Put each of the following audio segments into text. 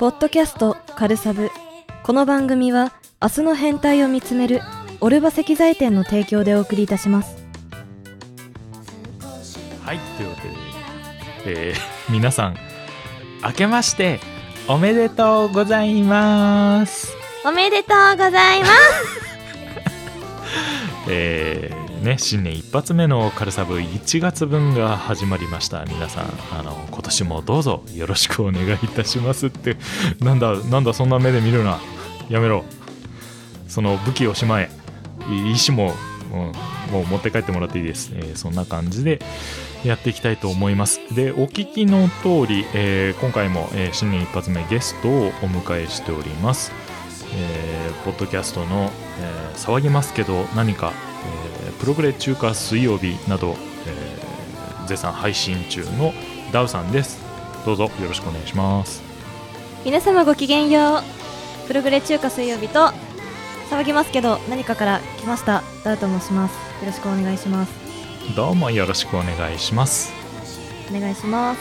ポッドキャストカルサブ。この番組は明日の変態を見つめるオルバ石材店の提供でお送りいたします。はいというわけで、えー皆さん明けましておめでとうございます。おめでとうございます。えーね、新年一発目のカルサブ1月分が始まりました。皆さんあの今年もどうぞよろしくお願いいたしますって。なんだなんだそんな目で見るな。やめろ。その武器をしまえ。石も、うん、もう持って帰ってもらっていいです、えーそんな感じでやっていきたいと思います。でお聞きの通り、えー今回も、えー新年一発目ゲストをお迎えしております。えーポッドキャストの、え騒ぎますけど何か、プログレ中華水曜日など、えー絶賛配信中のダウさんです。どうぞよろしくお願いします。皆様ごきげんよう。プログレ中華水曜日と騒ぎますけど何かから来ました。ダウと申します。よろしくお願いします。どうもよろしくお願いします。お願いします。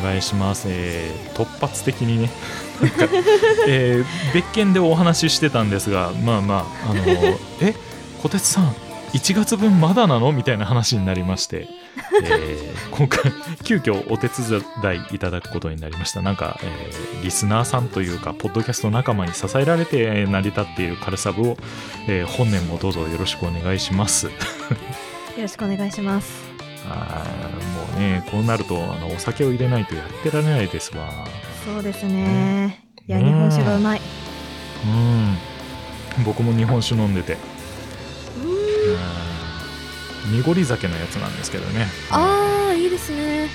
お願いします、えー突発的にね。えー別件でお話ししてたんですがまあまああのえ小鉄さん1月分まだなの？みたいな話になりまして、えー。今回急遽お手伝いいただくことになりました。なんか、えーリスナーさんというかポッドキャスト仲間に支えられて成り立っているカルサブを、えー本年もどうぞよろしくお願いします。よろしくお願いします。あーもうねこうなるとあのお酒を入れないとやってられないですわ。そうですね。いやね日本酒がうまい。うん。僕も日本酒飲んでてうん濁り酒のやつなんですけどね。ああいいですね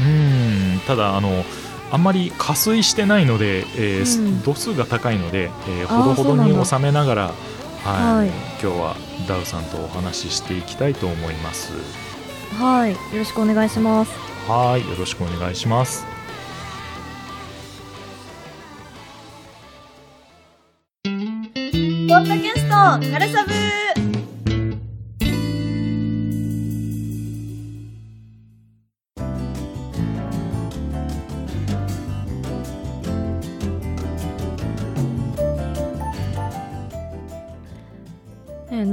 うん。ただあのあんまり加水してないので、えーうん。度数が高いので、えーほどほどに収めながらはい、はい。今日はダウさんとお話ししていきたいと思います。はい。よろしくお願いします。はい。よろしくお願いします。ポッドキャストカルサブ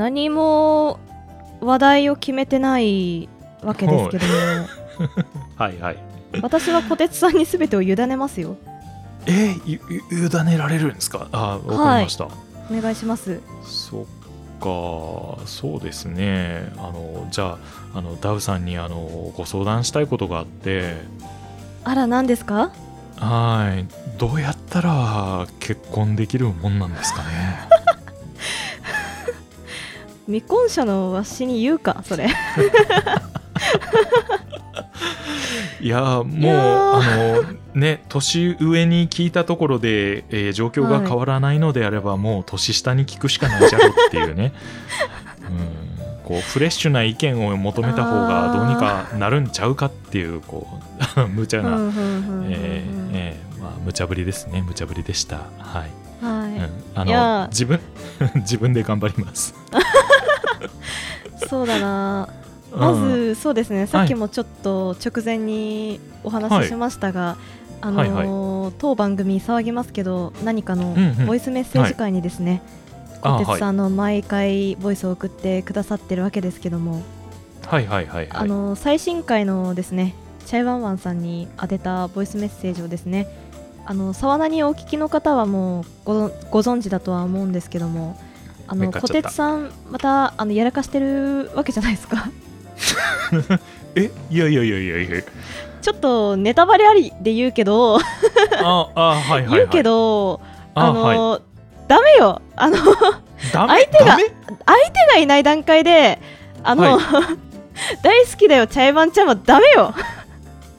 何も話題を決めてないわけですけども。はいはい。私は小鉄さんに全てを委ねますよ。えー、ゆゆ委ねられるんですか？あーわかりました、お願いします。そっか。そうですね。あのじゃああのダウさんにあのご相談したいことがあって。あら何ですか？はい。どうやったら結婚できるもんなんですかね未婚者のわしに言うかそれ。いやもうあのね年上に聞いたところで、えー状況が変わらないのであれば、もう年下に聞くしかないじゃろっていうね、うん、こうフレッシュな意見を求めた方がどうにかなるんちゃうかっていうこう 無茶な、えーえーまあ無茶ぶりですね。無茶ぶりでした。はい、あいや。ーの自分 自分で頑張ります。そうだな。まうん。ずそうですね。さっきもちょっと直前にお話ししましたが、あのーはい当番組騒ぎますけど何かのうんうん。ボイスメッセージ会にですね、あ小鉄さんの毎回ボイスを送ってくださってるわけですけども、はいはいはいはい。あのー最新回のですねチャイワンワンさんに宛てたボイスメッセージをですねあの沢名にお聞きの方はもうごご存知だとは思うんですけどもあの小鉄さんまたあのやらかしてるわけじゃないですか。えいやいやいやいやいや。ちょっとネタバレありで言うけど、ああはいはい、はい、言うけどあの、はい。ダメよ。あの相手が相手がいない段階であの、大好きだよチャイバンちゃんはダメよ。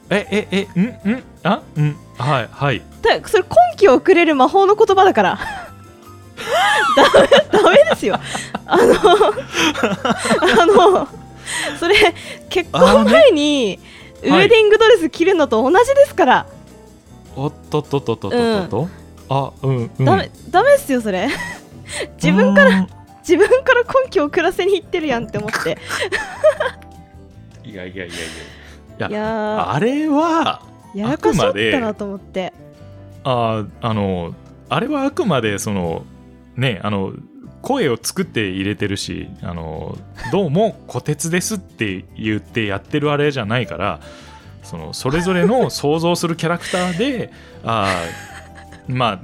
えええん？ん？あ？うん？はいはい。だそれ根拠をくれる魔法の言葉だから。ダメダメですよ。あの あのそれ結婚前にウェディングドレス着るのと同じですから、おっとっとっとっとっとっと、あうんうん。ダメダメですよそれ。自分からら自分から根拠を暮らせに行ってるやんって思って。いやいやいやいや。いやいやあれはーやらかしちゃったなと思って。あああのあれはあくまでそのねあの声を作って入れてるしあのどうも「虎鉄です」って言ってやってるあれじゃないからそのそれぞれの想像するキャラクターであーまあ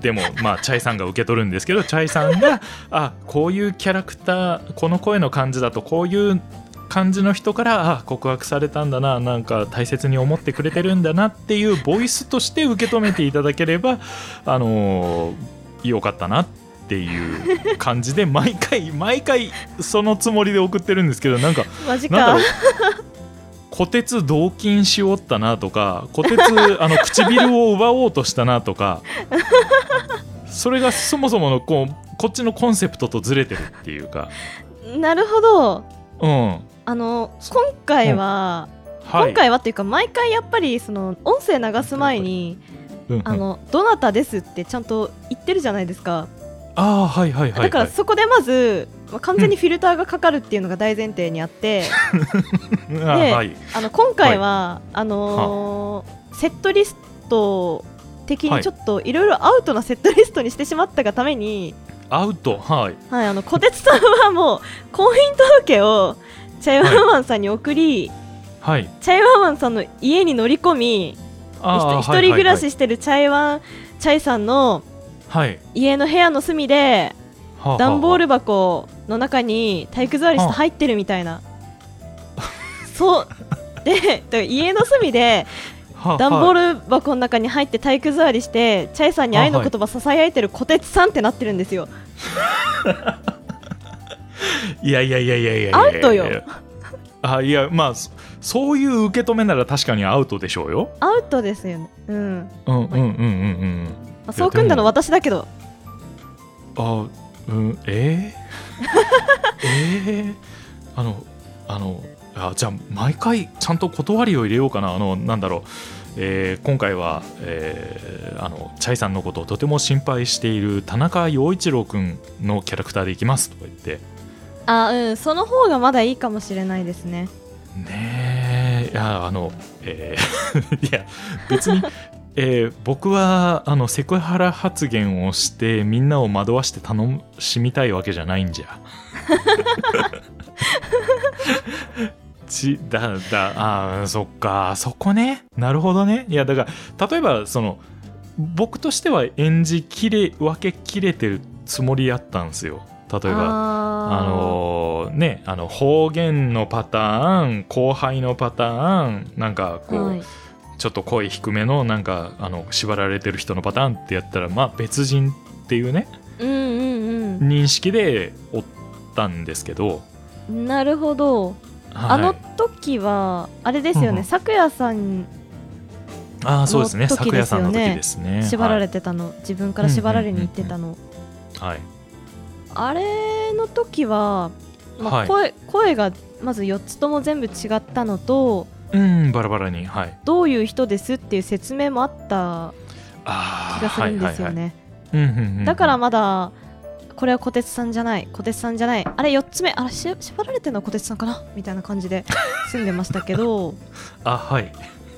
でもまあチャイさんが受け取るんですけどチャイさんがあこういうキャラクターこの声の感じだとこういう感じの人からあ告白されたんだななんか大切に思ってくれてるんだなっていうボイスとして受け止めていただければあのーよかったなっていう感じで毎回毎回そのつもりで送ってるんですけどなんかマジか。なんだろう。虎鉄同金しおったなとか虎鉄あの 唇を奪おうとしたなとかそれがそもそものこうこっちのコンセプトとずれてるっていうか。なるほど。うんあの今回は、はい。今回はっていうか毎回やっぱりその音声流す前にうんうん。あのどなたですってちゃんと言ってるじゃないですか。ああはいはいはい、はい、だからそこでまず、まあ完全にフィルターがかかるっていうのが大前提にあって、あーはい。あの今回は、あのーセットリスト的はい。にちょっといろいろアウトなセットリストにしてしまったがために、アウトはい。はい、あの小鉄さんはもう婚姻届をチャイワンマンさんに送り、はい。チャイワンマンさんの家に乗り込み一人暮らししてるチャイワンチャイさんの家の部屋の隅ではあはあ。段ボール箱の中に体育座りして入ってるみたいな。そう。で家の隅ではあ段ボはール箱の中に入って体育座りしてチャイさんに愛の言葉ささやいてる小鉄さんってなってるんですよ いやいやいやいやいやアウトよ。あいやまあそそういう受け止めなら確かにアウトでしょうよ。アウトですよね。うん、うんうんうんうんうん。まあ、そう組んだの私だけど。あうんえー、えー、あのあのあじゃあ毎回ちゃんと断りを入れようかな。あのなんだろう。えー今回は、えーあのチャイさんのことをとても心配している田中陽一郎君のキャラクターでいきますとか言ってあうんその方がまだいいかもしれないですね。ねえいやあのえー いや別に、えー僕はあのセクハラ発言をしてみんなを惑わして楽しみたいわけじゃないんじゃ。ちだだあーそっかそこね。なるほどね。いやだから例えばその僕としては演じきれ分けきれてるつもりやったんですよ例えばああのーねあの方言のパターン後輩のパターンなんかこう、はい。ちょっと声低めのなんかあの縛られてる人のパターンってやったらまあ別人っていうねうんうん認識でおったんですけど、うんなるほど、はい。あの時はあれですよね。うんうん。さんああそうですね。昨夜さんの時ですよね縛られてたの、自分から縛られに行ってたの、はい、はいあれの時は、まあはい。声声がまず4つとも全部違ったのとうんバラバラに。はい。どういう人ですっていう説明もあった気がするんですよね。うんうんうんうん。だからまだこれは小鉄さんじゃない小鉄さんじゃない。あれ4つ目あれし縛られてるのは小鉄さんかな？みたいな感じで住んでましたけど あはい。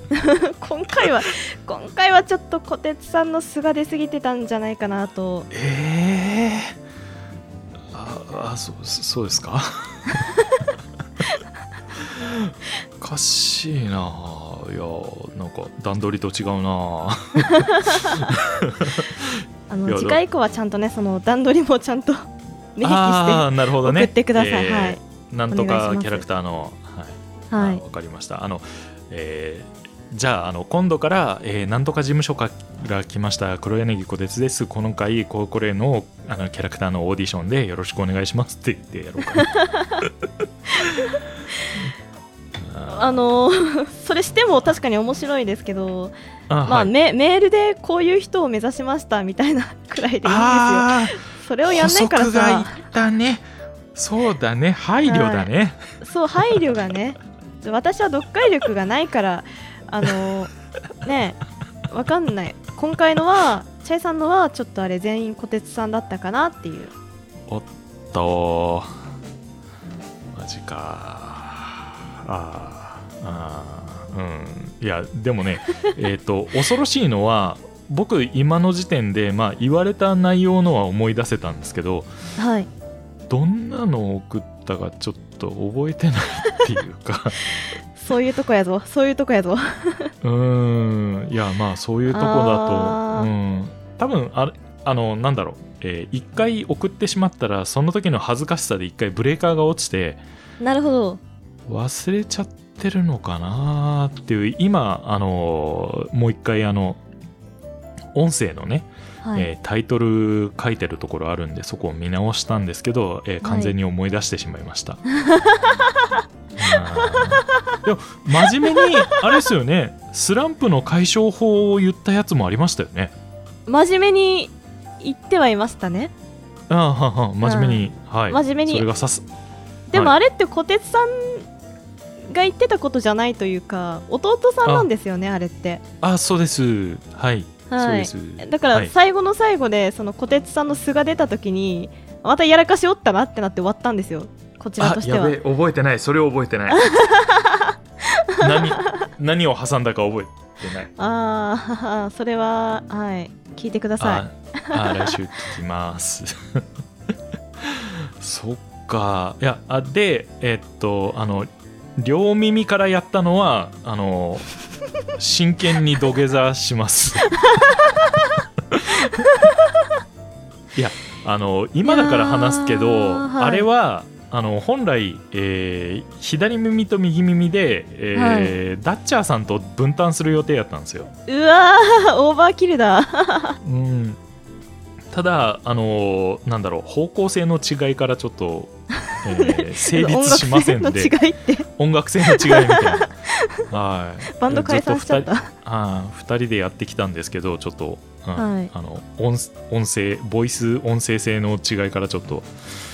今回は今回はちょっと小鉄さんの素が出過ぎてたんじゃないかなと。ええああそうそうですか？おかしいな。いやなんか段取りと違うな。あの次回以降はちゃんとねその段取りもちゃんと 明記しなるほどね。て送ってください、えーはい。なんとかキャラクターのはい。はい。あわかりました。あの、えーじゃああの今度から、えーなんとか事務所から来ました黒柳小鉄です。今回ここれのあのキャラクターのオーディションでよろしくお願いしますって言ってやろうかな。あのーそれしても確かに面白いですけど、まあ、あはい。メメールでこういう人を目指しましたみたいな くらいでいいんですよ。あそれをやんないからさ。ったね。そうだね。配慮だね、そう配慮がね。私は読解力がないからあのーねわかんない。今回のはチャイさんのはちょっとあれ全員小鉄さんだったかなっていう。おっと。マジか。あーあーうん。いやでもね えっと恐ろしいのは僕今の時点で、まあ、言われた内容のは思い出せたんですけどはい。どんなのを送ったかちょっと覚えてないっていうか そういうとこやぞ。そういうとこやぞ。うーん。いやまあそういうとこだと。うん。多分あれあのなんだろう、えー一回送ってしまったらその時の恥ずかしさで一回ブレーカーが落ちてなるほど。忘れちゃってるのかなっていう今あのもう一回あの音声のね、はい、えータイトル書いてるところあるんでそこを見直したんですけど、えー完全に思い出してしまいました、うんでも真面目にあれですよね。スランプの解消法を言ったやつもありましたよね。真面目に言ってはいましたね。ああはは真面目に、はい。真面目に。それがさす。でもはあれって小鉄さんが言ってたことじゃないというか弟さんなんですよねあれって。あそうです。はい、はい。そうです。だからはい。最後の最後でその小鉄さんの素が出た時にまたやらかしおったなってなって終わったんですよ。こちらとしては。あやべえ覚えてない。それを覚えてない何何を挟んだか覚えてない。ああ それははい聞いてくださああ来週聞きます。そっか。いやあでえっとあの両耳からやったのはあの真剣に土下座します。いやあの今だから話すけど、いやーはいあの本来、えー左耳と右耳で、えーダッチャーさんと分担する予定やったんですよ。いうわーオーバーキルだ。うん、ただ、あのーなんだろう方向性の違いからちょっと、えー 成立しませんで。音楽性の違いって。音楽性の違いみたいな。はい、バンド解散しちゃった。あ2人でやってきたんですけどちょっと、うんはい。あの音音声ボイス音声性の違いからちょっと、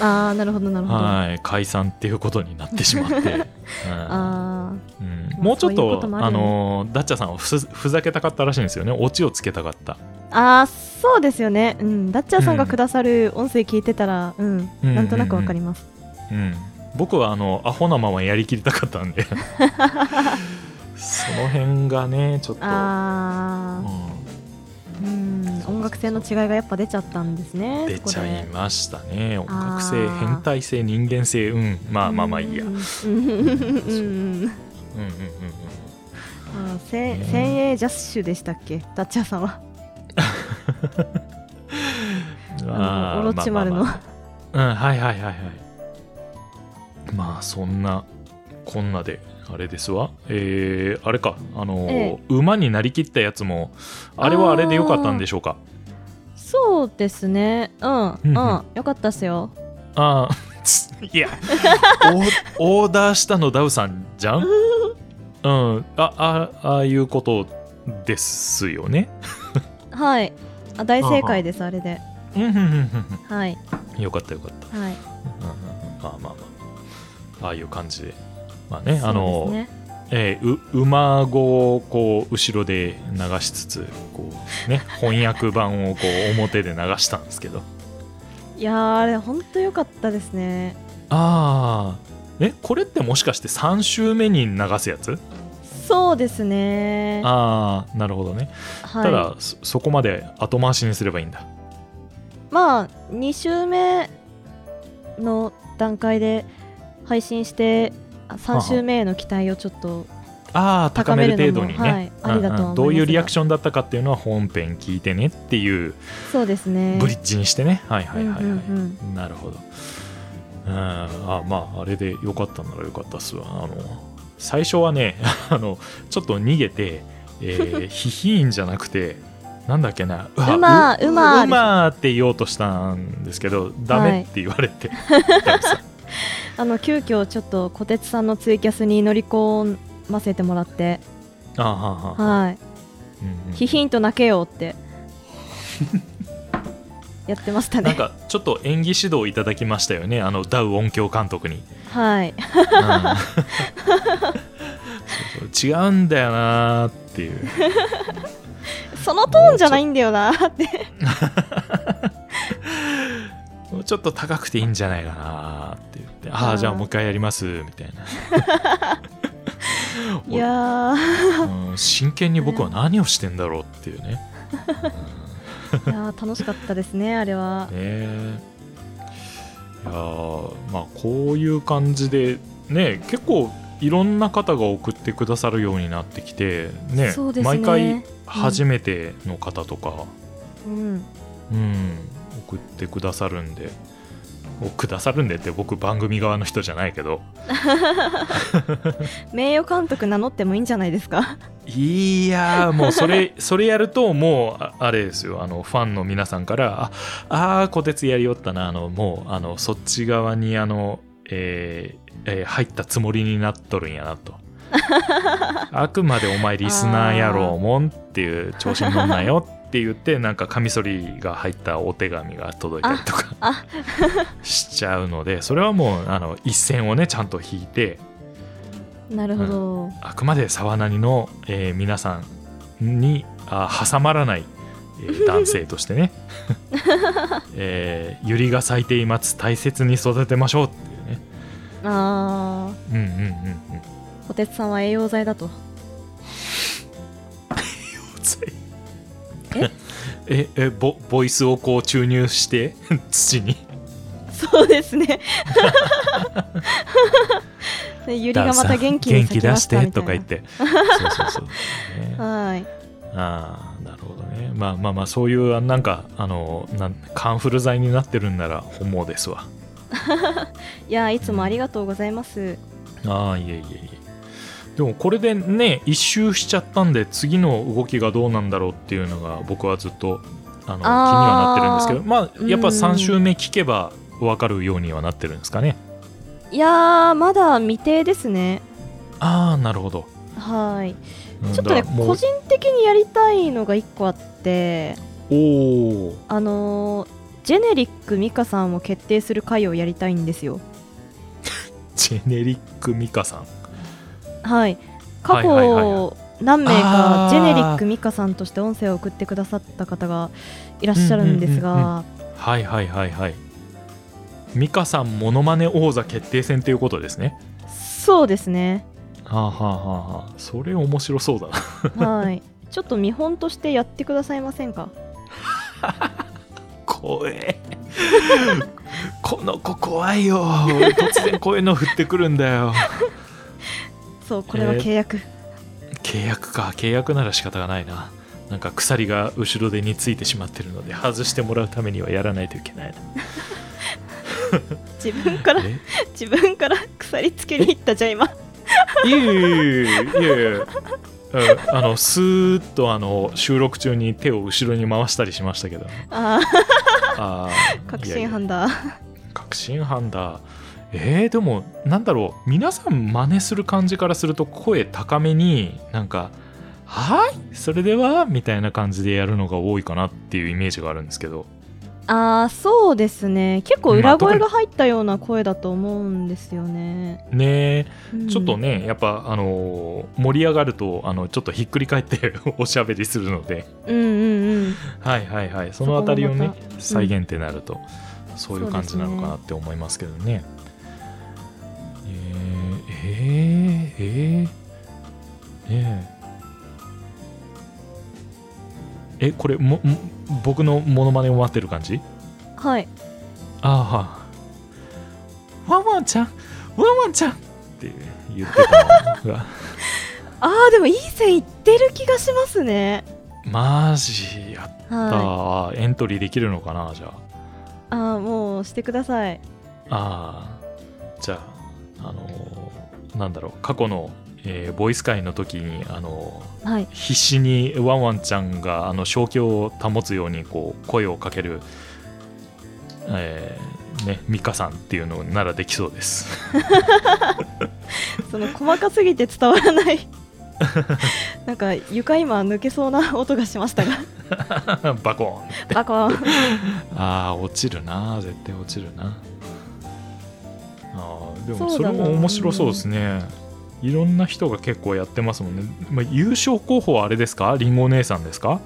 ああなるほどなるほど。あはい、解散っていうことになってしまって、うん。あうん。もうちょっとともあのーダッチャーさんはふふざけたかったらしいんですよね。オチをつけたかった。あーそうですよね。うん。ダッチャーさんがくださる音声聞いてたらうん、うん。なんとなくわかります、うん、僕はあのアホなままやりきりたかったんで その辺がねちょっと、ああううん。音楽性の違いがやっぱ出ちゃったんですねん、出ちゃいましたね。音楽性変態性人間性。うん。まあまあまあいいや、ううんん、うんうんうん。うんうんうん。あーせね。先鋭ジャッシュでしたっけ？ダッチャーさんは。う んあのオロチマルの。まあまあまあ。うん。はいはいはいはい。まあそんなこんなであれですわ。えー、あれか。あのーえ馬になりきったやつもあれはあれでよかったんでしょうか。そうですね。うんうん。よかったっすよ。ああ いや。オーダーしたのダウさんじゃん？うん。ああああいうことですよね。はい。あ大正解ですあれで。うんうんうんうんはい。うんよかったよかった、はい。うんうんうん。まあまあまあ。ああいう感じでまあねあのね。えーう馬語をこう後ろで流しつつこうね 翻訳版をこう表で流したんですけど。いやーあれ本当良かったですね。ああえこれってもしかして3週目に流すやつ？そうですね。ああなるほどね、はい。ただそそこまで後回しにすればいいんだ。まあ2週目の段階で配信して3週目への期待をちょっとああ高める程度にね、うんうん。どういうリアクションだったかっていうのは本編聞いてねっていうそうですね。ブリッジにしてね、はいはいはいはい、うんうんうんなるほど。うん。あまああれでよかったならよかったっすわ。あの最初はね あのちょっと逃げて、えー、ヒヒーンじゃなくてなんだっけな。うまうまうまって言おうとしたんですけどダメって言われて、ダメさ あの急遽ちょっと小鉄さんのツイキャスに乗り込ませてもらって。あははは、はい。うんうんヒヒンと泣けよって。やってましたね。なんかちょっと演技指導いただきましたよね。あのダウ音響監督に、はい。違うんだよなーっていう。そのトーンじゃないんだよなってもうちょっと高くていいんじゃないかなって言ってああじゃあもう一回やりますみたい いやー。な、うん真剣に僕は何をしてんだろうっていうね。いやー楽しかったですねあれは。ね。いやーまあこういう感じでね結構いろんな方が送ってくださるようになってきてねね。毎回初めての方とか、うん。うん、送ってくださるんでおくださるんでって僕番組側の人じゃないけど。名誉監督名乗ってもいいんじゃないですか？いやーもうそれ それやるともうああれですよ。あのファンの皆さんから「ああーこてつやりよったな。あのもうあのそっち側にあの、えーえー入ったつもりになっとるんやな」と。あくまでお前リスナーやろうもんっていう調子に乗んなよって言ってなんかカミソリが入ったお手紙が届いたりとかあしちゃうのでそれはもうあの一線をねちゃんと引いてなるほど、あくまで沢なりの、えー皆さんにあ挟まらない、えー 男性としてね、えー、百合が咲いています。大切に育てましょうっていうね。あうんうんうんうん。あ小鉄さんは栄養剤だと。えええボボイスをこう注入して 土に。そうですね。でゆりがまた元気に元気出してとか言って。そうそうそう、ね、はい。ああなるほどね。まあまあまあそういうあなんかあのなんカンフル剤になってるんなら本望ですわ。いやいつもありがとうございます。ああいえいえいえでもこれでね一周しちゃったんで次の動きがどうなんだろうっていうのが僕はずっとあの気にはなってるんですけどまあやっぱ3周目聞けば分かるようにはなってるんですかね。いやーまだ未定ですね。ああなるほど。はい。うんちょっとね個人的にやりたいのが1個あっておおあのージェネリックミカさんを決定する回をやりたいんですよ。ジェネリックミカさんはい。過去何名かジェネリックミカさんとして音声を送ってくださった方がいらっしゃるんですうんうんうんがはいはいはいはい。ミカさんモノマネ王座決定戦ということですね。そうですね。はあはあはあはあ。それ面白そうだな。はい。ちょっと見本としてやってくださいませんか？怖え。この子怖いよ。突然こういうの降ってくるんだよそうこれは契約、契約か。契約なら仕方がないな。なんか鎖が後ろ手についてしまってるので外してもらうためにはやらないといけないな。自分からえ？自分から鎖つけに行ったじゃん今。いえいえいえいあのスーッとあの収録中に手を後ろに回したりしましたけど。ああー。確信犯だ。確信犯だえー、でもなんだろう。皆さん真似する感じからすると声高めになんか「はい？それでは」みたいな感じでやるのが多いかなっていうイメージがあるんですけど。あーそうですね。結構裏声が入ったような声だと思うんですよね、ねえ。うん。ちょっとねやっぱあのー盛り上がるとあのちょっとひっくり返って おしゃべりするので。うんうんうん。はいはいはい。そのあたりをね再現ってなると、そういう感じなのかなって思いますけどねえー、えー、えー、ねえ。えこれもも僕のモノマネを待ってる感じ？はい。ああワンワンちゃん？ワンワンちゃん？って言ってたのが。あーでもいい線いってる気がしますね。マジやった、はい。エントリーできるのかなじゃあ。あーもうしてください。ああじゃああのーなんだろう過去の、えーボイス会の時にあのはい。ー必死にワンワンちゃんがあの正気を保つようにこう声をかけるえーねミカさんっていうのならできそうです。その細かすぎて伝わらない。なんか床今抜けそうな音がしましたが。バコーンバコン。ああ落ちるな絶対落ちるなあーでもそれも面白そうですね。いろんな人が結構やってますもんね、まあ、優勝候補はあれですか？りんごお姉さんですか？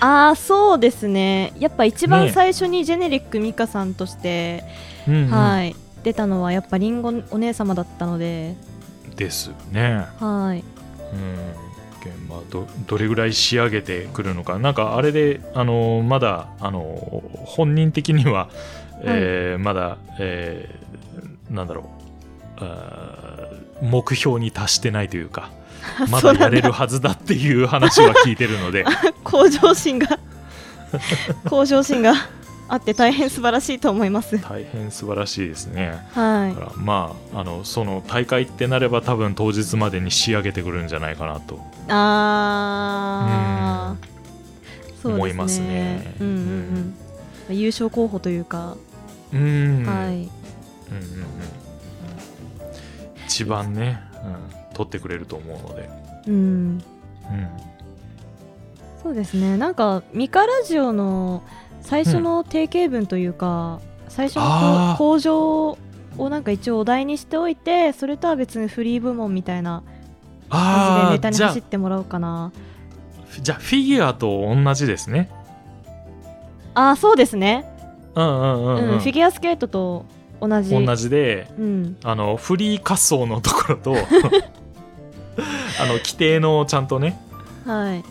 ああそうですね。やっぱ一番ね最初にジェネリックミカさんとして、うんうん。はい。出たのはやっぱりんごお姉様だったので。ですよね。はい。うん。けまあ、どどれぐらい仕上げてくるのか。なんかあれであのまだあの本人的には、えーまだ、えーなんだろう。目標に達してないというか まだやれるはずだっていう話は聞いてるので。向上心が 向上心があって大変素晴らしいと思います。大変素晴らしいですね。はい。だからまああのその大会ってなれば多分当日までに仕上げてくるんじゃないかなと。あー。そうですね。思いますね。うんうんうん。優勝候補というか、うん。はいうんうんうん一番ね、うん、取ってくれると思うので、うん。うん、そうですね。なんかミカラジオの最初の定型文というか、最初のあー。こう向上をなんか一応お題にしておいてそれとは別にフリー部門みたいな感じであネタに走ってもらおうかな。じゃあフィギュアと同じですね。ああそうですね、うんうんうん、うん。うんフィギュアスケートと同じ。同じでうん、あのフリー滑走のところと あの規定のちゃんとね、はい。うん、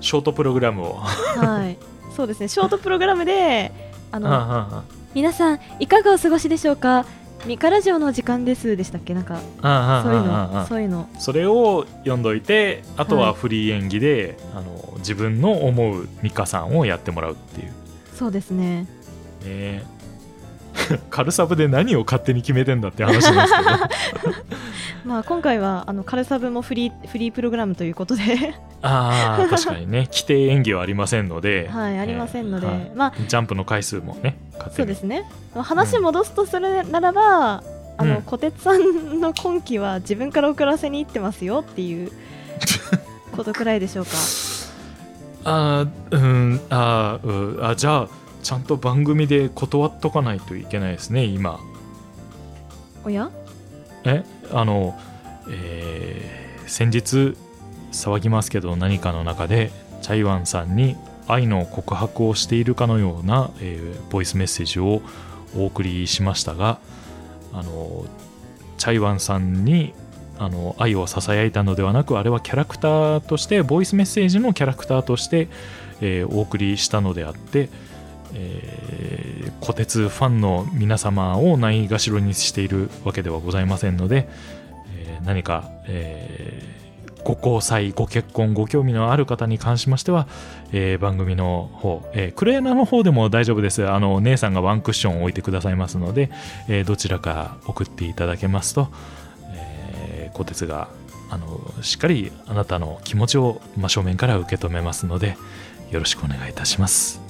ショートプログラムを。はい。そうですね。ショートプログラムであうんのうんうん。皆さんいかがお過ごしでしょうか？ミカラジオの時間ですでしたっけ？なんかそういうのそういうの。それを読んどいてあとははい。フリー演技で、あの自分の思うミカさんをやってもらうっていう。そうですね。ね カルサブで何を勝手に決めてんだって話なんですけど。まあ今回はあのカルサブもフリーフリープログラムということで。ああ確かにね。規定演技はありませんので。はいありませんので、えーはい。まあジャンプの回数もね勝手に。そうですね。まあ話戻すとするならば、あのうん。小鉄さんの今期は自分から送らせに行ってますよっていうことくらいでしょうか。あーうんあーうあじゃあちゃんと番組で断っとかないといけないですね今。おや？え？あのえー先日騒ぎますけど何かの中でチャイワンさんに愛の告白をしているかのような、えーボイスメッセージをお送りしましたがあのチャイワンさんにあの愛をささやいたのではなくあれはキャラクターとしてボイスメッセージのキャラクターとして、えーお送りしたのであって、えー、虎鉄ファンの皆様をないがしろにしているわけではございませんので、えー何か、えーご交際ご結婚ご興味のある方に関しましては、えー番組の方、えークレーナーの方でも大丈夫です。あの姉さんがワンクッションを置いてくださいますので、えーどちらか送っていただけますと、えー、小鉄があのしっかりあなたの気持ちを真正面から受け止めますのでよろしくお願いいたします。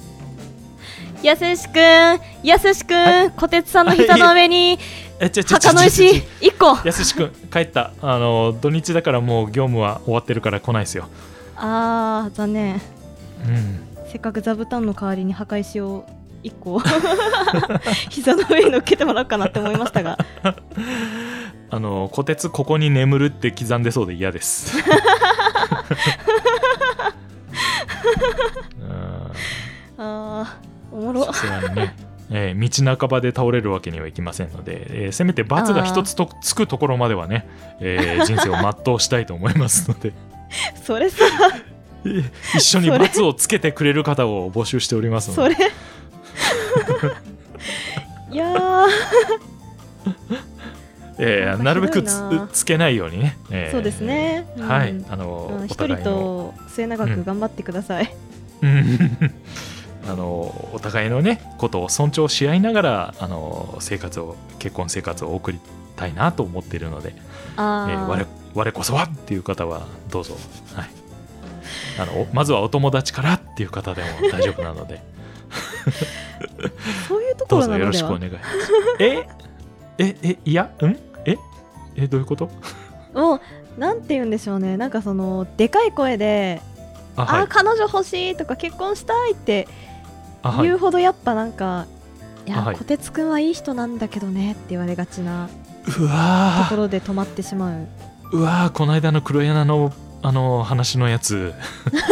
やすしくんやすしくん小鉄さんの膝の上に墓の石一個。やすしくん帰った。あの土日だからもう業務は終わってるから来ないですよ。あー残念。うん。せっかく座布団の代わりに墓石を一個 膝の上に乗っけてもらおうかなって思いましたが。あの虎鉄ここに眠るって刻んでそうで嫌です。うん。あーおもろ。さすがにね、えー道半ばで倒れるわけにはいきませんので、えーせめて罰が一つとつくところまではね、えー人生を全うしたいと思いますので。それさ。え ー一緒に罰をつけてくれる方を募集しておりますので。それ。いやー。えーな。るべくつつけないようにね、えーそうですね。うん。はい。あの、うん。一人と末永く頑張ってください、うんあのお互いのねことを尊重し合いながらあの生活を結婚生活を送りたいなと思っているので、えー我我こそはっていう方はどうぞ、はい、あのおまずはお友達からっていう方でも大丈夫なので。そういうとこどうぞよろなのでは。ろしくお願いします。えええいや？ん？え？えどういうこと？もうなんて言うんでしょうね。なんかそのでかい声で「あ、あはい。彼女欲しい」とか「結婚したい」って言うほどやっぱなんか「いや、あはい。こてつくんはいい人なんだけどね」って言われがちなうとわころで止まってしまう。ーうわーこの間の黒柳のあの話のやつ。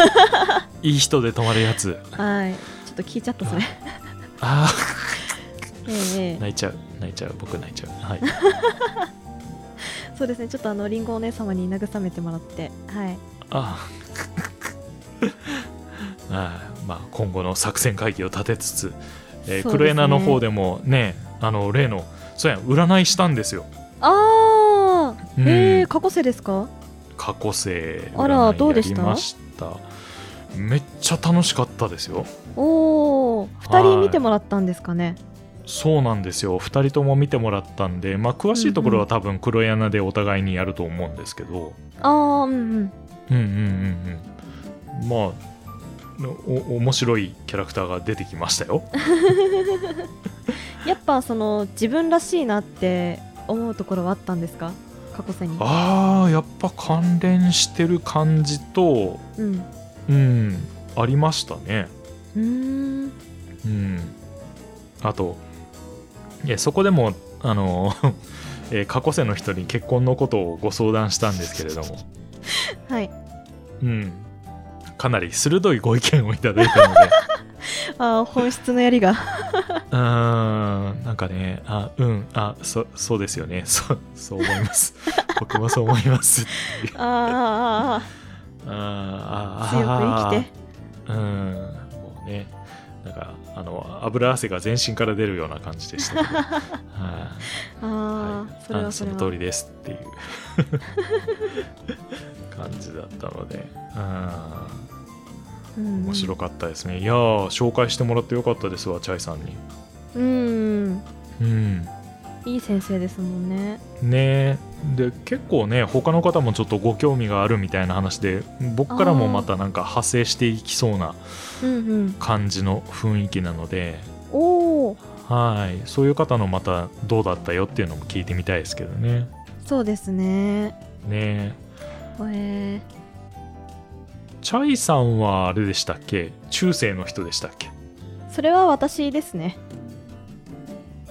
いい人で泊まるやつ。はい。ちょっと聞いちゃったそれ。あえええー泣いちゃう。泣いちゃう。僕泣いちゃう。はい。そうですね。ちょっとあのリンゴお姉様に慰めてもらって。はい。ああまあ今後の作戦会議を立てつつ、えーね。クロエナの方でもねあの例のそうや占いしたんですよ。ああうん。えー、過去世ですか？過去生あらどうでした？やりました。めっちゃ楽しかったですよ。おお2はい人見てもらったんですかね？そうなんですよ。2人とも見てもらったんで、まあ、詳しいところは多分黒柳でお互いにやると思うんですけど、ああうんうん。うんうんうんうん。まあお面白いキャラクターが出てきましたよ。やっぱその自分らしいなって思うところはあったんですか？過去世に。あーやっぱ関連してる感じとうん。うんありましたね。うーん。うん。あといやそこでもあの、えー過去世の人に結婚のことをご相談したんですけれども。はい。うんかなり鋭いご意見をいただいたので。あー本質のやりが。うーんなんかねあうんあそそうですよね。そそう思います。僕もそう思いますって。いうあーあー。あーあー強く生きて。うん。もうねなんかあの油汗が全身から出るような感じでしたけど。はい。ああ、はいそれは。あその通りですっていう。感じだったので。うん面白かったですね。いやー紹介してもらってよかったですわチャイさんに。うん。うん。いい先生ですもんね。ね。で結構ね他の方もちょっとご興味があるみたいな話で僕からもまたなんか派生していきそうなうんうん。感じの雰囲気なので。おおはい。そういう方のまたどうだったよっていうのも聞いてみたいですけどね。そうですね。ね。えチャイさんはあれでしたっけ？中世の人でしたっけ？ー、それは私ですね。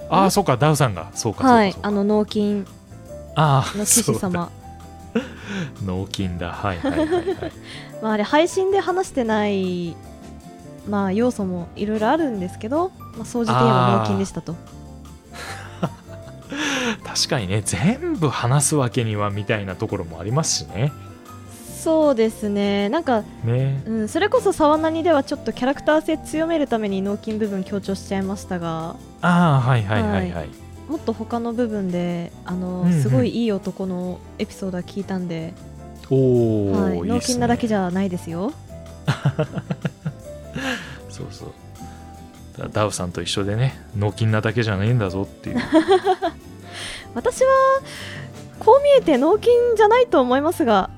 ああそうかダウさんが。そうかそうかはいあの脳筋。ああの騎士様。脳筋だ。はいはいはいはい。まああれ配信で話してないまあ要素もいろいろあるんですけど、まあ、総じて言えば脳筋でしたと。確かにね全部話すわけにはみたいなところもありますしねそうですね。なんか、ね。うん、それこそ沢なにではちょっとキャラクター性強めるために脳筋部分強調しちゃいましたが。ああはいはいはいはい、もっと他の部分であの、うんうん。すごいいい男のエピソードは聞いたんで、おお、はい、脳筋なだけじゃないですよ。そうそう。だダウさんと一緒でね脳筋なだけじゃないんだぞっていう。私はこう見えて脳筋じゃないと思いますが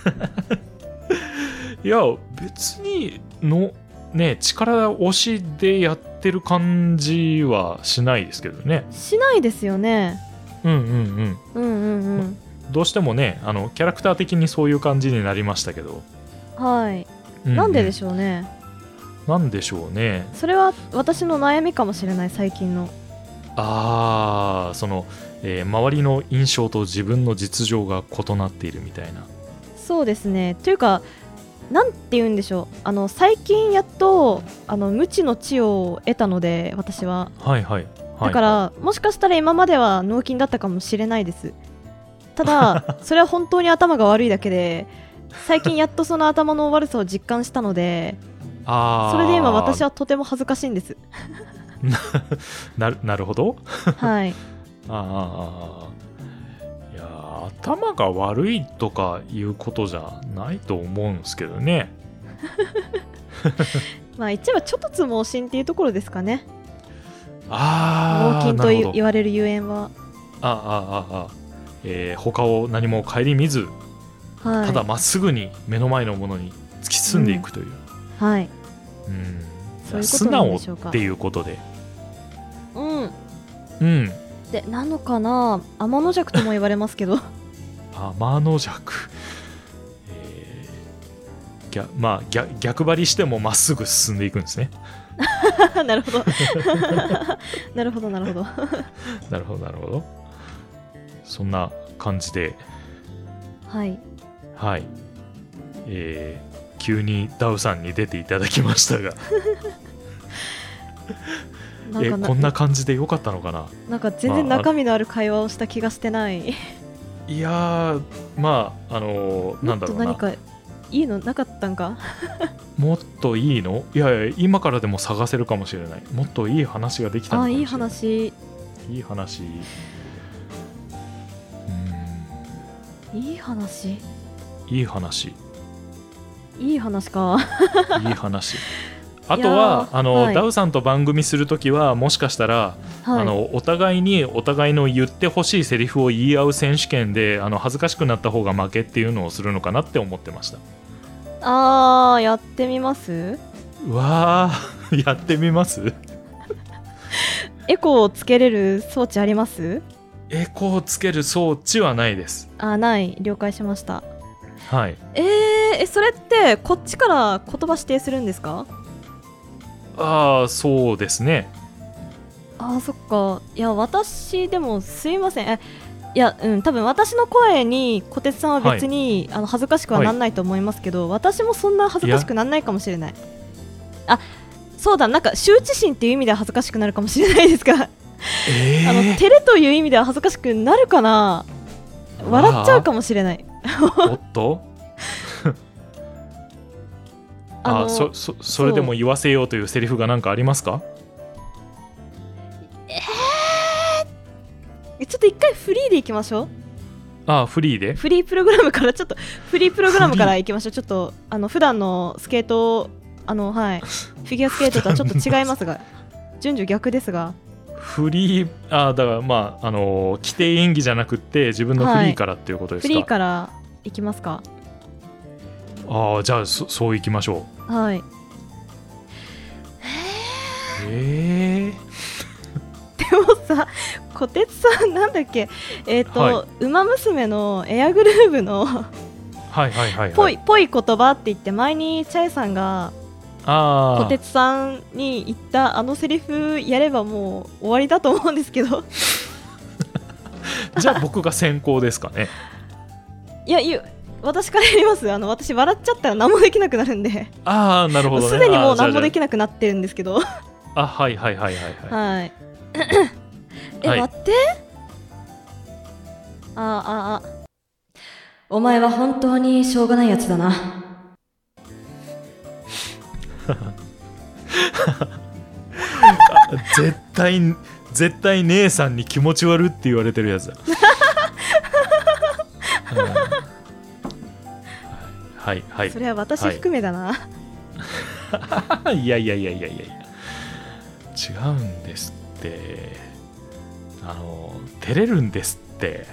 いや別にのね力押しでやってる感じはしないですけどね。しないですよね。うんうんうん。うんうんうん。どうしてもねあのキャラクター的にそういう感じになりましたけど、はい、うなんででょしょうね。うなんでしょうね。それは私の悩みかもしれない最近の。ああその、えー周りの印象と自分の実情が異なっているみたいなそうですね。というかなんて言うんでしょう。あの最近やっとあの無知の知を得たので私は。はいはい。はいだから、もしかしたら今までは脳筋だったかもしれないです。ただ それは本当に頭が悪いだけで最近やっとその頭の悪さを実感したのでそれで今私はとても恥ずかしいんです。なるなるほど。はい。あーあ頭が悪いとかいうことじゃないと思うんですけどね。まあ一応ちょっとつ盲信っていうところですかね。ああ脳筋と言われるゆえんは。あああああえー他を何も顧みず、はい。ただまっすぐに目の前のものに突き進んでいくという、はい。うん。そういう素直っていうことで。うん。うん。でなのかな。天の弱とも言われますけど天の弱えー逆まあ逆逆張りしてもまっすぐ進んでいくんですね。なるほど。なるほど なるほど。なるほどなるほど。そんな感じで。はい。はい。えー急にダウさんに出ていただきましたが。えこんな感じでよかったのかな？なんか全然中身のある会話をした気がしてないいやーまああのーなんだろうな。もっと何かいいのなかったんか？もっといいの？いやいや今からでも探せるかもしれない。もっといい話ができたのあいいかもしれない。話。いい話。ういい話？ーんいい話。いい話か。いい話あとはあの、はい。ダウさんと番組するときはもしかしたら、はい。あのお互いにお互いの言ってほしいセリフを言い合う選手権であの恥ずかしくなった方が負けっていうのをするのかなって思ってました。あーやってみます？うわー やってみます？エコーをつけれる装置あります？エコーをつける装置はないです。あない。了解しました。はい。えー、えそれってこっちから言葉指定するんですか？ああそうですね。あーそっか。いや私でもすいません。えいやうん多分私の声に小鉄さんは別に、あの恥ずかしくはなんないと思いますけど、私もそんな恥ずかしくなんないかもしれない。あそうだなんか羞恥心っていう意味では恥ずかしくなるかもしれないですが、えあのー、照れという意味では恥ずかしくなるかな？笑っちゃうかもしれない。おっと？あそそそれでも言わせようというセリフが何かありますか？えちょっと一回フリーでいきましょう。あフリーで？フリープログラムからちょっとフリープログラムからいきましょう。ちょっとあの普段のスケートあのはい。フィギュアスケートとはちょっと違いますが。順序逆ですが。フリーあだからまああの規定演技じゃなくって自分のフリーからっていうことですか、フリーからいきますかああじゃあそそういきましょう。はい。え でもさ小鉄さんなんだっけ？えっ、と、はウマ娘のエアグルーヴのー、はいはいはいはい。ぽいぽい言葉って言って前にチャイさんがああ小鉄さんに言ったあのセリフやればもう終わりだと思うんですけど。じゃあ僕が先行ですかね。いやいや私からやります。あの私笑っちゃったら何もできなくなるんで。ああなるほどね。すでにもう何もでじきなくなってるんですけど。あはいはいはいはいはい。はい。え、はい。待って。あああお前は本当にしょうがないやつだな。絶対絶対姉さんに気持ち悪って言われてるやつだ、うんはいはい。それは私含めだな、い。やいやいやいやいやいや。違うんですって。あの照れるんですって。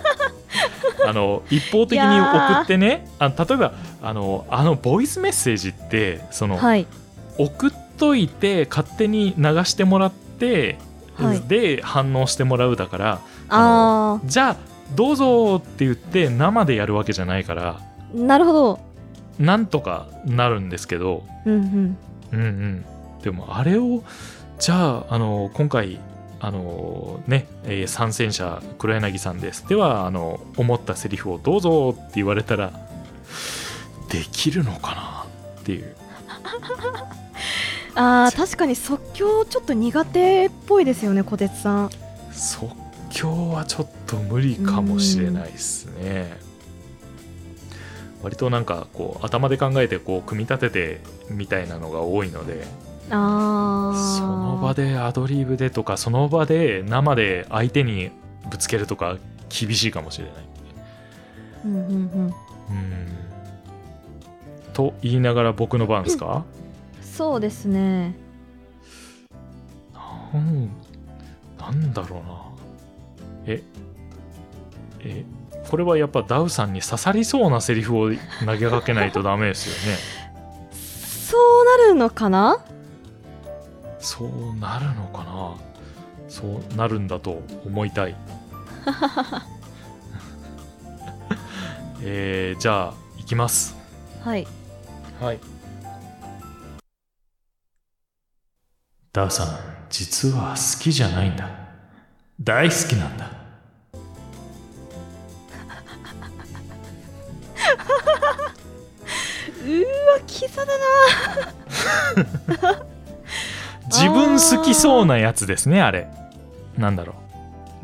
あの一方的に送ってね。あ例えばあのあのボイスメッセージってその、はい。送っといて勝手に流してもらって、はい。で反応してもらうだからあじゃあどうぞって言って生でやるわけじゃないからーなるほど。なんとかなるんですけど。うんうん。うんうん。でもあれをじゃああの今回あのね、えー参戦者黒柳さんです。ではあの思ったセリフをどうぞって言われたらできるのかなっていう。あー確かに即興ちょっと苦手っぽいですよね小鉄さん。即興はちょっと無理かもしれないですね割となんかこう頭で考えてこう組み立ててみたいなのが多いので。あー。その場でアドリブでとかその場で生で相手にぶつけるとか厳しいかもしれない。うんうんうん。うん。と言いながら僕の番ですか、そうですね。なんなんだろうな。ええこれはやっぱダウさんに刺さりそうなセリフを投げかけないとダメですよね。そうなるのかな？そうなるのかな？そうなるんだと思いたい。えー、じゃあいきます。はい。はい。ダウさん実は好きじゃないんだ。大好きなんだうわキザだな。自分好きそうなやつですねあれ。なんだろう。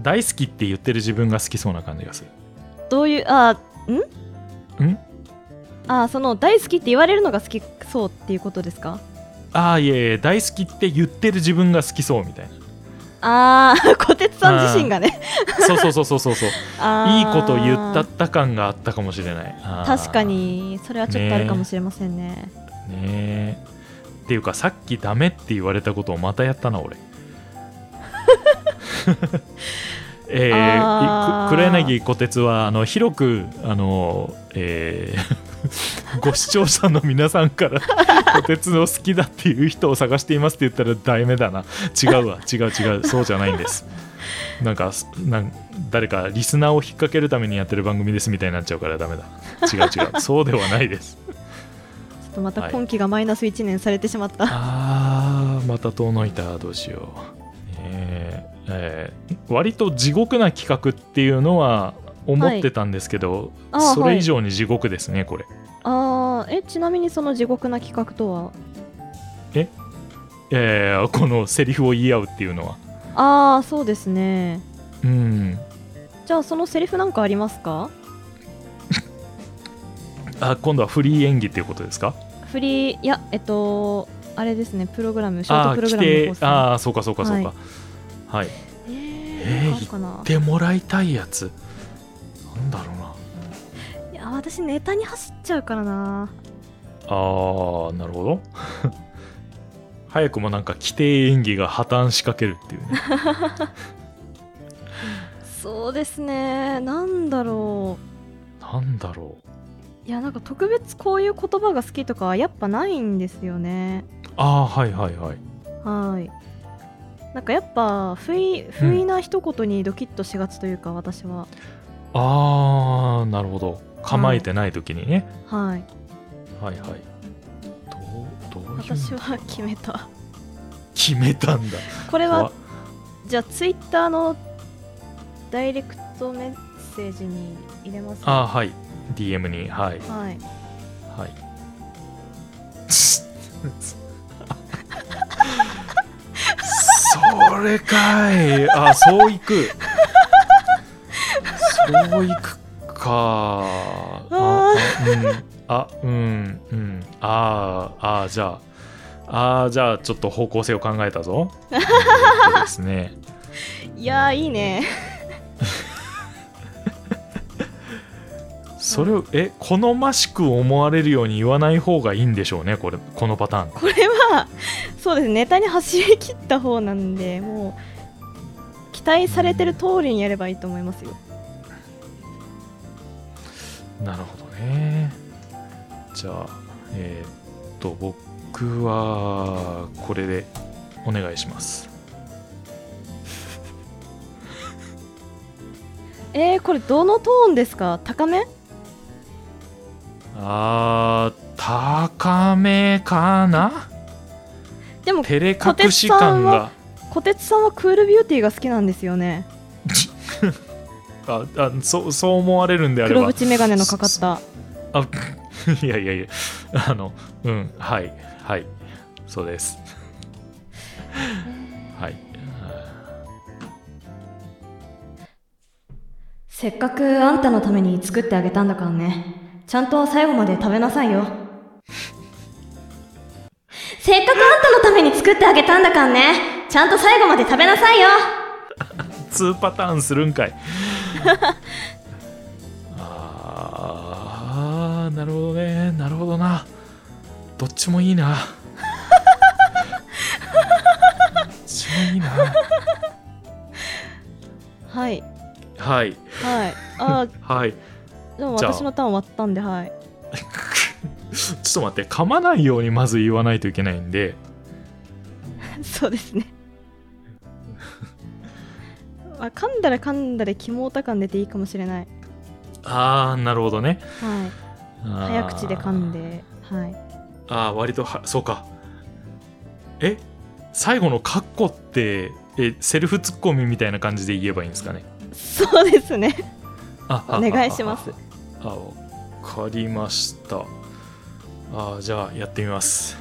大好きって言ってる自分が好きそうな感じがする。どういうあん？ん？あその大好きって言われるのが好きそうっていうことですか？ああいやいや大好きって言ってる自分が好きそうみたいなああ小鉄さん自身がね。そうそうそうそうそう。そういいこと言ったった感があったかもしれない。確かに。それはちょっとあるかもしれませんね。ねえ。っていうかさっきダメって言われたことをまたやったな俺。えー、黒柳小鉄はあの広くあの、えー ご視聴者の皆さんから小鉄の好きだっていう人を探していますって言ったらダメだな。違うわ。違う違う。そうじゃないんです。なんかすなん誰かリスナーを引っ掛けるためにやってる番組ですみたいになっちゃうからダメだ。違う違う。そうではないです。ちょっとまた今期がマイナス1年されてしまった、あーまた遠のいた。どうしよう、えーえー割と地獄な企画っていうのは思ってたんですけど、あーそれ以上に地獄ですねこれ。あーえちなみにその地獄な企画とは？え？ーこのセリフを言い合うっていうのは。ああそうですね。うん。じゃあそのセリフなんかありますか？あ今度はフリー演技っていうことですか？フリーいやえっとあれですねプログラムショートプログラムああそうかそうかそうか。はい、ええーー、なんかあるかな？でもらいたいやつなんだろうな。いや私ネタに走っちゃうからな。あーなるほど。早くもなんか規定演技が破綻しかけるっていうね。そうですね。なんだろなんだろう。ういやなんか特別こういう言葉が好きとかはやっぱないんですよね。ああはいはいはい。はい。なんかやっぱ不意不意な一言にドキッとしがちというか、私はああなるほど。構えてない時にね、はい。はい、はい。どうどう私は決めた。決めたんだ。これはわじゃあツイッターのダイレクトメッセージに入れます？ねあーはい。DM に。はい。はい。はい。それかい。あそういくそういくか。ああうん。あうんうん。あーあーじゃあ。あーじゃあちょっと方向性を考えたぞ。ですね。いやーいいね。それをえ好ましく思われるように言わない方がいいんでしょうねこれこのパターン。これはそうですネタに走り切った方なんでもう期待されてる通りにやればいいと思いますよなるほどね。じゃあえーっと僕はこれでお願いします。えー、これどのトーンですか？高め？あー高めかな？でも照れ隠し感が。小鉄さんはクールビューティーが好きなんですよねああそうそう思われるんであれ黒ば縁眼鏡のかかった。あ いやいやいやあのうんはいはいそうです。はい。せっかくあんたのために作ってあげたんだからね。ちゃんと最後まで食べなさいよ。せっかくあんたのために作ってあげたんだからね。ちゃんと最後まで食べなさいよ。2パターンするんかいあーなるほどね。なるほどな。どっちもいいな。どっちもいいな。はい。はい。はい。あはい。ーでも私のターン終わったんではい。ちょっと待って。噛まないようにまず言わないといけないんで。そうですね。まあ噛んだら噛んだで肝た感出ていいかもしれない。ああなるほどね。はい。早口で噛んではい。ああ割とはそうか。え最後のカッコってえセルフツッコミみたいな感じで言えばいいんですかね？そうですね。あお願いします。あわかりました。あじゃあやってみます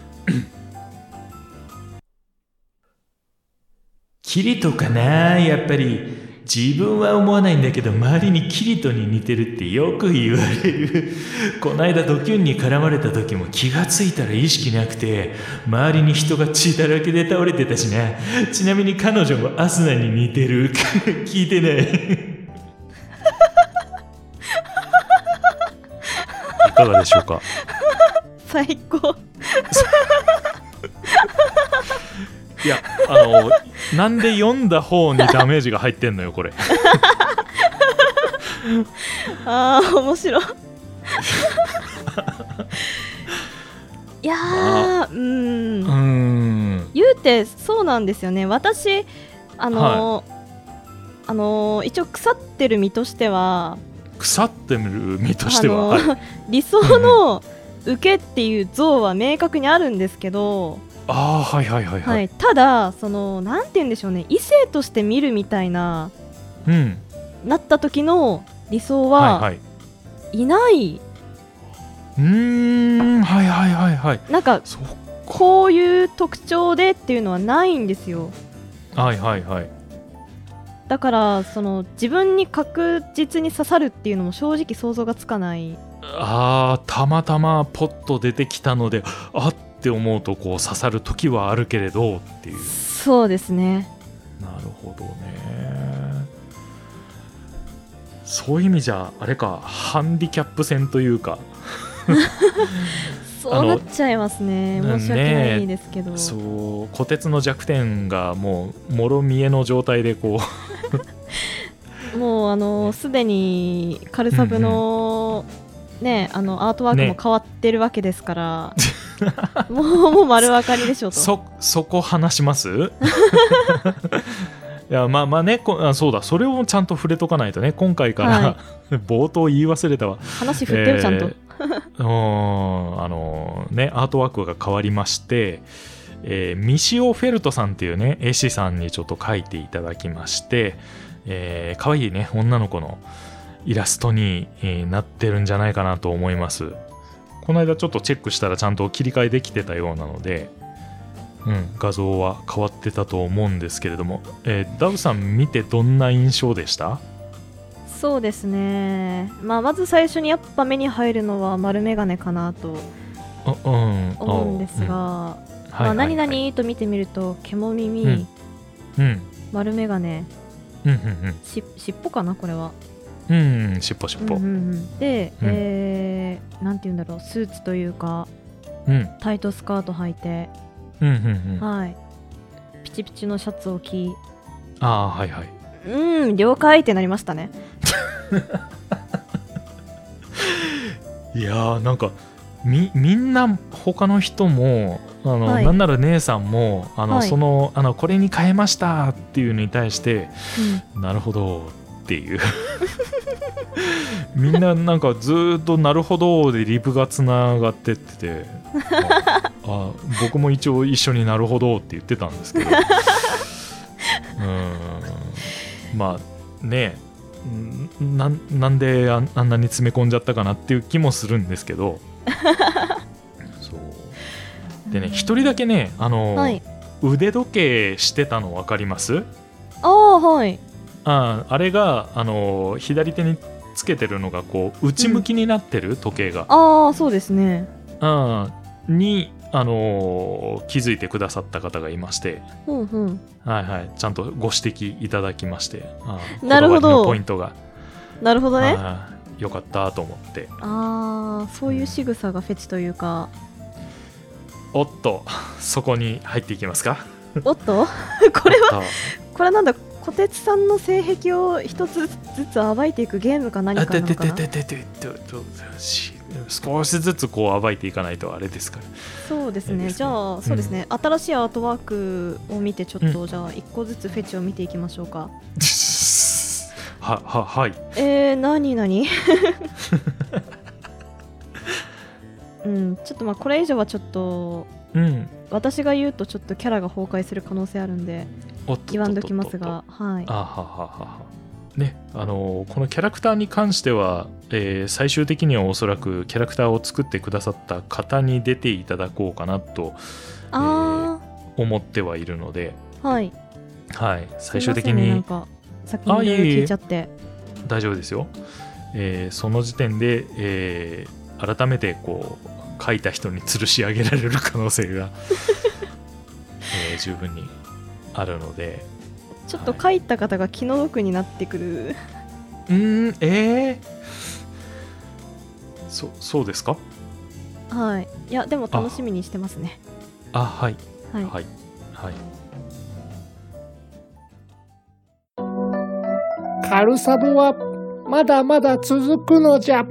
キリトかなやっぱり。自分は思わないんだけど周りにキリトに似てるってよく言われる。こないだドキュンに絡まれた時も気がついたら意識なくて周りに人が血だらけで倒れてたしな。ちなみに彼女もアスナに似てる。聞いてない。いかがでしょうか？最高。いやあのなんで読んだ方にダメージが入ってんのよこれ。あー面白い。いやーううーん。言うてそうなんですよね。私あのーあのー一応腐ってる身としては腐ってる身としては、あのはい、理想の受けっていう像は明確にあるんですけど、ああはいはいはいはい、はい、ただそのなんて言うんでしょうね。異性として見るみたいなうん。なった時の理想はいははい。いない、うーんはいはいはいはい。なんかそこういう特徴でっていうのはないんですよ。はいはいはい。だからその自分に確実に刺さるっていうのも正直想像がつかない。あーたまたまポッと出てきたのであって思うとこう刺さる時はあるけれどっていう。そうですね。なるほどね。そういう意味じゃあれかハンディキャップ戦というか。そうなっちゃいますね。の申し訳ないですけど、そう虎鉄の弱点がもうもろ見えの状態でこ もうあのすでにカルサブの、ねあのアートワークもね。変わってるわけですから、もうもう丸分かりでしょうと。うそそこ話します？いやまあまあねこあそうだ。それをちゃんと触れとかないとね今回から、は 冒頭言い忘れたわ。話振ってるちゃんと、えーうーんあのねアートワークが変わりまして、えーミシオ・フェルトさんっていうね絵師さんにちょっと描いていただきまして、えー、可愛いね女の子のイラストに、えーなってるんじゃないかなと思いますこの間ちょっとチェックしたらちゃんと切り替えできてたようなのでうん、画像は変わってたと思うんですけれども、えーダブさん見てどんな印象でした？そうですね、まあ、まず最初にやっぱ目に入るのは丸眼鏡かなと思うんですが、何々と見てみると獣耳、うんうん。丸眼鏡うんうん。し尻尾かなこれは、うんうんしっぽしっぽうんうんうん。で、うん。えーなんて言うんだろうスーツというかうん。タイトスカート履いて、うんうんうん。はい。ピチピチのシャツを着。ああはいはい。うん了解ってなりましたね。いやーなんかみみんな他の人もあの、はい。なんなら姉さんもあの、はい。そのあのこれに変えましたっていうのに対してうん。なるほどっていうみんななんかずーっとなるほどでリプがつながってってて ああ僕も一応一緒になるほどって言ってたんですけど。うーん。まあねんなんなんであんあんなに詰め込んじゃったかなっていう気もするんですけど。そう。でね一人だけねあの、はい。腕時計してたの分かります？ああはいああれがあの左手につけてるのがこう内向きになってる時計が、ああそうですね。あにあの気づいてくださった方がいまして、うんうん。はいはい、ちゃんとご指摘いただきまして。あなるほど。こだわりのポイントが、なるほどね。あよかったと思って。ああそういう仕草がフェチというか。おっとそこに入っていきますか。おっと？これははこれはなんだ？小鉄さんの性癖を一つずつ暴いていくゲームか何あててかなのかな。ててててててし少しずつこう暴いていかないとあれですから。そうですね。ねじゃあそうですね、新しいアートワークを見てちょっと、じゃあ一個ずつフェチを見ていきましょうか。はははい。えー、なになに？うんちょっとまあこれ以上はちょっとうん。私が言うとちょっとキャラが崩壊する可能性あるんで言わんどきますがはい。あははは。はねあのーこのキャラクターに関しては、えー最終的にはおそらくキャラクターを作ってくださった方に出ていただこうかなとあ思ってはいるので、ー、はい。はい、最終的すいませんねなんにか先に聞いちゃって。大丈夫ですよ、えーその時点で、えー改めてこう書いた人に吊るし上げられる可能性が、えー十分にあるので。ちょっと書いた方が気の毒になってくる。うーんえー、そそうですか？はい。いやでも楽しみにしてますね。あはい。はい、はい。はい。カルサブはまだまだ続くのじゃ。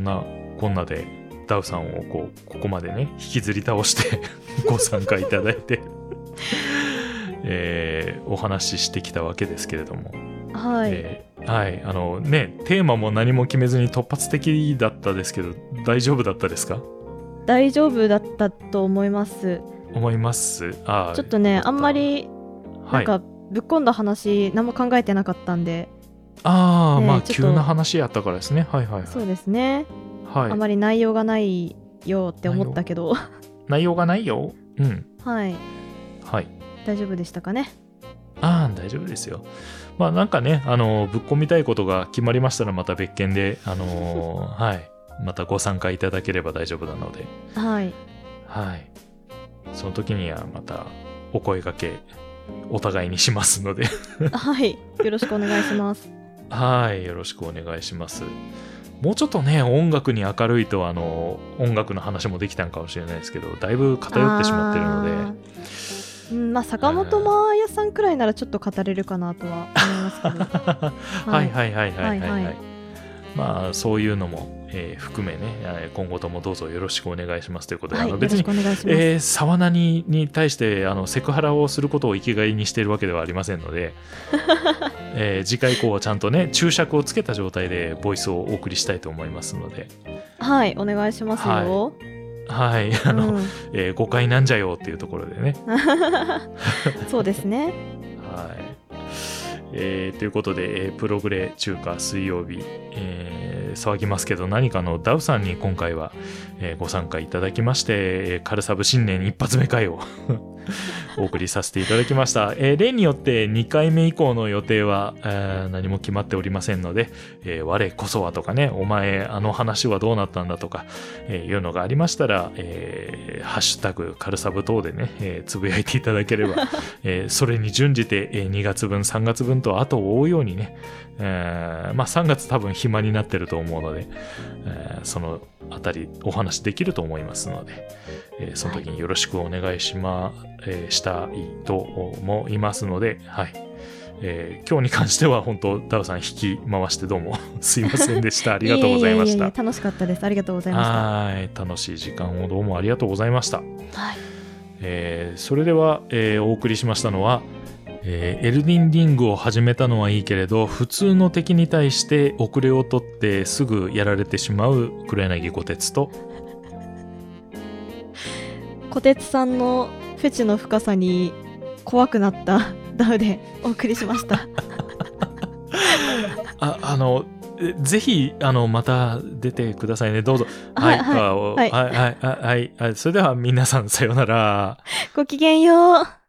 んなこんなでダウさんをこうここまでね引きずり倒して ご参加いただいて、えーお話ししてきたわけですけれども、はい、えーはい。あのねテーマも何も決めずに突発的だったですけど大丈夫だったですか？大丈夫だったと思います。思います？あーちょっとねあんまりはい、なんかぶっ込んだ話何も考えてなかったんで、ああ、まあ急な話やったからですね。はいはいはい。そうですね、はい。あまり内容がないよって思ったけど。内容。がないよ？うん。はい。はい。大丈夫でしたかね？ああ、大丈夫ですよ。まあなんかね、あのぶっ込みたいことが決まりましたらまた別件で、あのー はい、またご参加いただければ大丈夫なので、はい。はい。その時にはまたお声掛け、お互いにしますので、はい。よろしくお願いしますはい、よろしくお願いします。もうちょっとね、音楽に明るいと、あの、音楽の話もできたんかもしれないですけど、だいぶ偏ってしまってるので、まあ坂本真綾さんくらいならちょっと語れるかなとは思いますけど。はいはいはいはい。はい、はいはいはい。まあそういうのも、えー含めねえー今後ともどうぞよろしくお願いしますということで、はい別にえー沢名にに対してあのセクハラをすることを生きがいにしているわけではありませんので、えー次回以降はちゃんとね注釈をつけた状態でボイスをお送りしたいと思いますので。はいお願いしますよ、はい。あの、うん。えー誤解なんじゃよっていうところでね。そうですね。はい。えーということで、えープログレ中華水曜日、えー騒ぎますけど何かのダウさんに今回は、えご参加いただきまして、えカルサブ新年一発目会を お送りさせていただきました、えー例によって2回目以降の予定は、えー何も決まっておりませんので、えー我こそはとかねお前あの話はどうなったんだとか、えーいうのがありましたら、えーハッシュタグカルサブ等でね、えーつぶやいていただければ えーそれに準じて、えー2月分、3月分と後を追うようにね、えーまあ3月多分暇になってると思うので、えーそのあたりお話できると思いますので、えーその時によろしくお願いしま、えーしたいと思いますので、はい。えー今日に関しては本当、ダウさん引き回してどうも すいませんでした。ありがとうございました。楽しかったですありがとうございましたはい。楽しい時間をどうもありがとうございました。はいえーそれでは、えーお送りしましたのは、えーエルディンリングを始めたのはいいけれど普通の敵に対して遅れを取ってすぐやられてしまう黒柳小鉄と。小鉄さんのフェチの深さに怖くなったダウでお送りしました。ああのえぜひあのまた出てくださいね。どうぞ。はいはいはい。はいはいはいはい。それでは皆さんさようなら。ごきげんよう